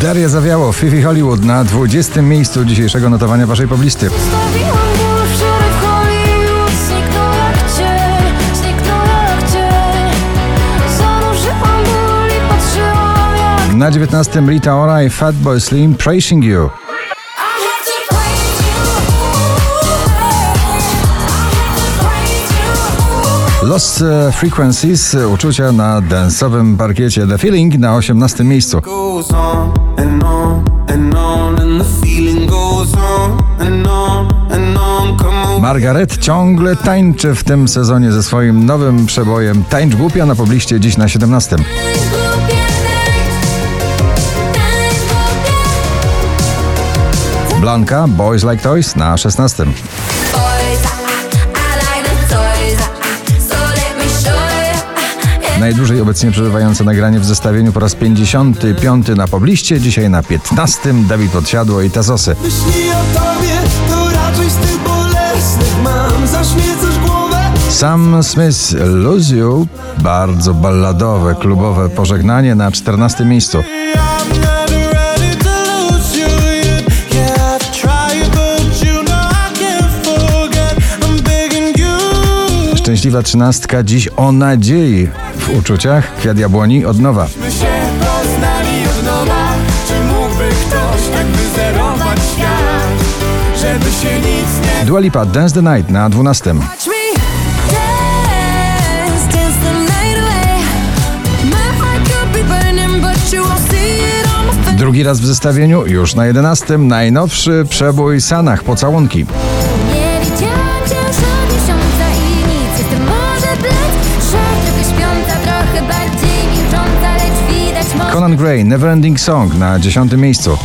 Daria Zawiało, Fifi Hollywood na 20. miejscu dzisiejszego notowania waszej poblisty. Na 19. Rita Ora i Fatboy Slim Praising You. Lost e, Frequencies, e, uczucia na dansowym parkiecie The Feeling na 18. miejscu. Margaret ciągle tańczy w tym sezonie ze swoim nowym przebojem Tańcz głupia na pobliście dziś na 17. Tańcz głupie, tańcz, tańcz głupie Blanka, Boys Like Toys na 16. Najdłużej obecnie przebywające nagranie w zestawieniu po raz 55 na pobliście, dzisiaj na 15. Dawid Podsiadło i Tazosy. Myśli o tobie, to raczej z tych bolesnych mam Zaśmiecasz głowę Sam Smith Lose You, bardzo balladowe, klubowe pożegnanie na 14. miejscu. Szczęśliwa trzynastka dziś o nadziei w uczuciach. Kwiat jabłoni od nowa. My się poznali od nowa Czy mógłby ktoś tak wyzerować świat Żeby się nic nie Dua Lipa, Dance the Night na 12. Watch me dance, dance the night away. My heart could be burning, but you won't see it on my face. Drugi raz w zestawieniu, już na 11. Najnowszy przebój Sanach, pocałunki. Conan Gray, Neverending Song na 10. miejscu.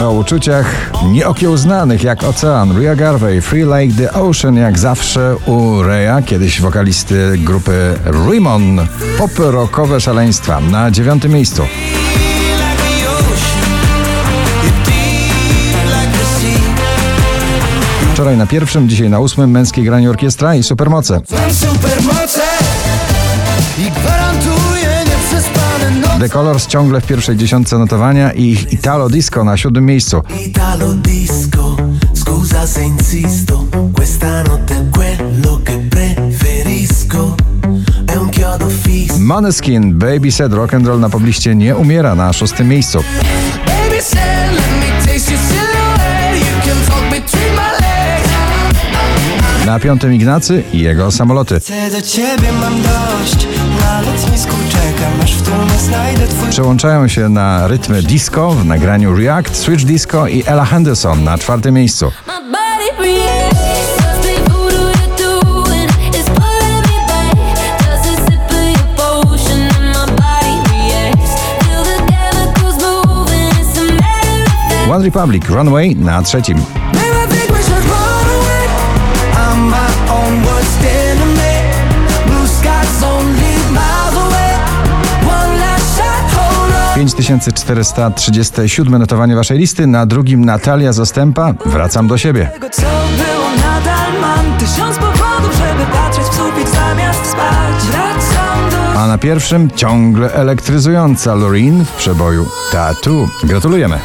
O uczuciach nieokiełznanych jak ocean, Ria Garvey, Free Like the Ocean jak zawsze u Reya, kiedyś wokalisty grupy Rimon. Pop rockowe szaleństwa na 9. miejscu. Wczoraj na pierwszym, dzisiaj na ósmym męskie granie orkiestra i supermoce. Supermoce I gwarantuję The Colors ciągle w pierwszej dziesiątce notowania i ich Italo Disco na siódmym miejscu. Italo disco, scusa se insisto, questa notte quello che preferisco. Maneskin, Baby Said Rock and Roll na pobliście nie umiera na szóstym miejscu. Baby Na piątym Ignacy i jego samoloty. Chcę do ciebie mam dość, na lotnisku czekam, aż w tłumie znajdę twój Przełączają się na rytmy disco w nagraniu React, Switch Disco i Ella Henderson na czwartym miejscu. My body reacts. Something voodoo 5437 notowanie waszej listy, na drugim Natalia Zastępa, Wracam do siebie. Tego co było nadal mam Tysiąc powodów, żeby patrzeć w sufit zamiast spać Wracam do A na pierwszym ciągle elektryzująca Loreen w przeboju Tattoo. Gratulujemy.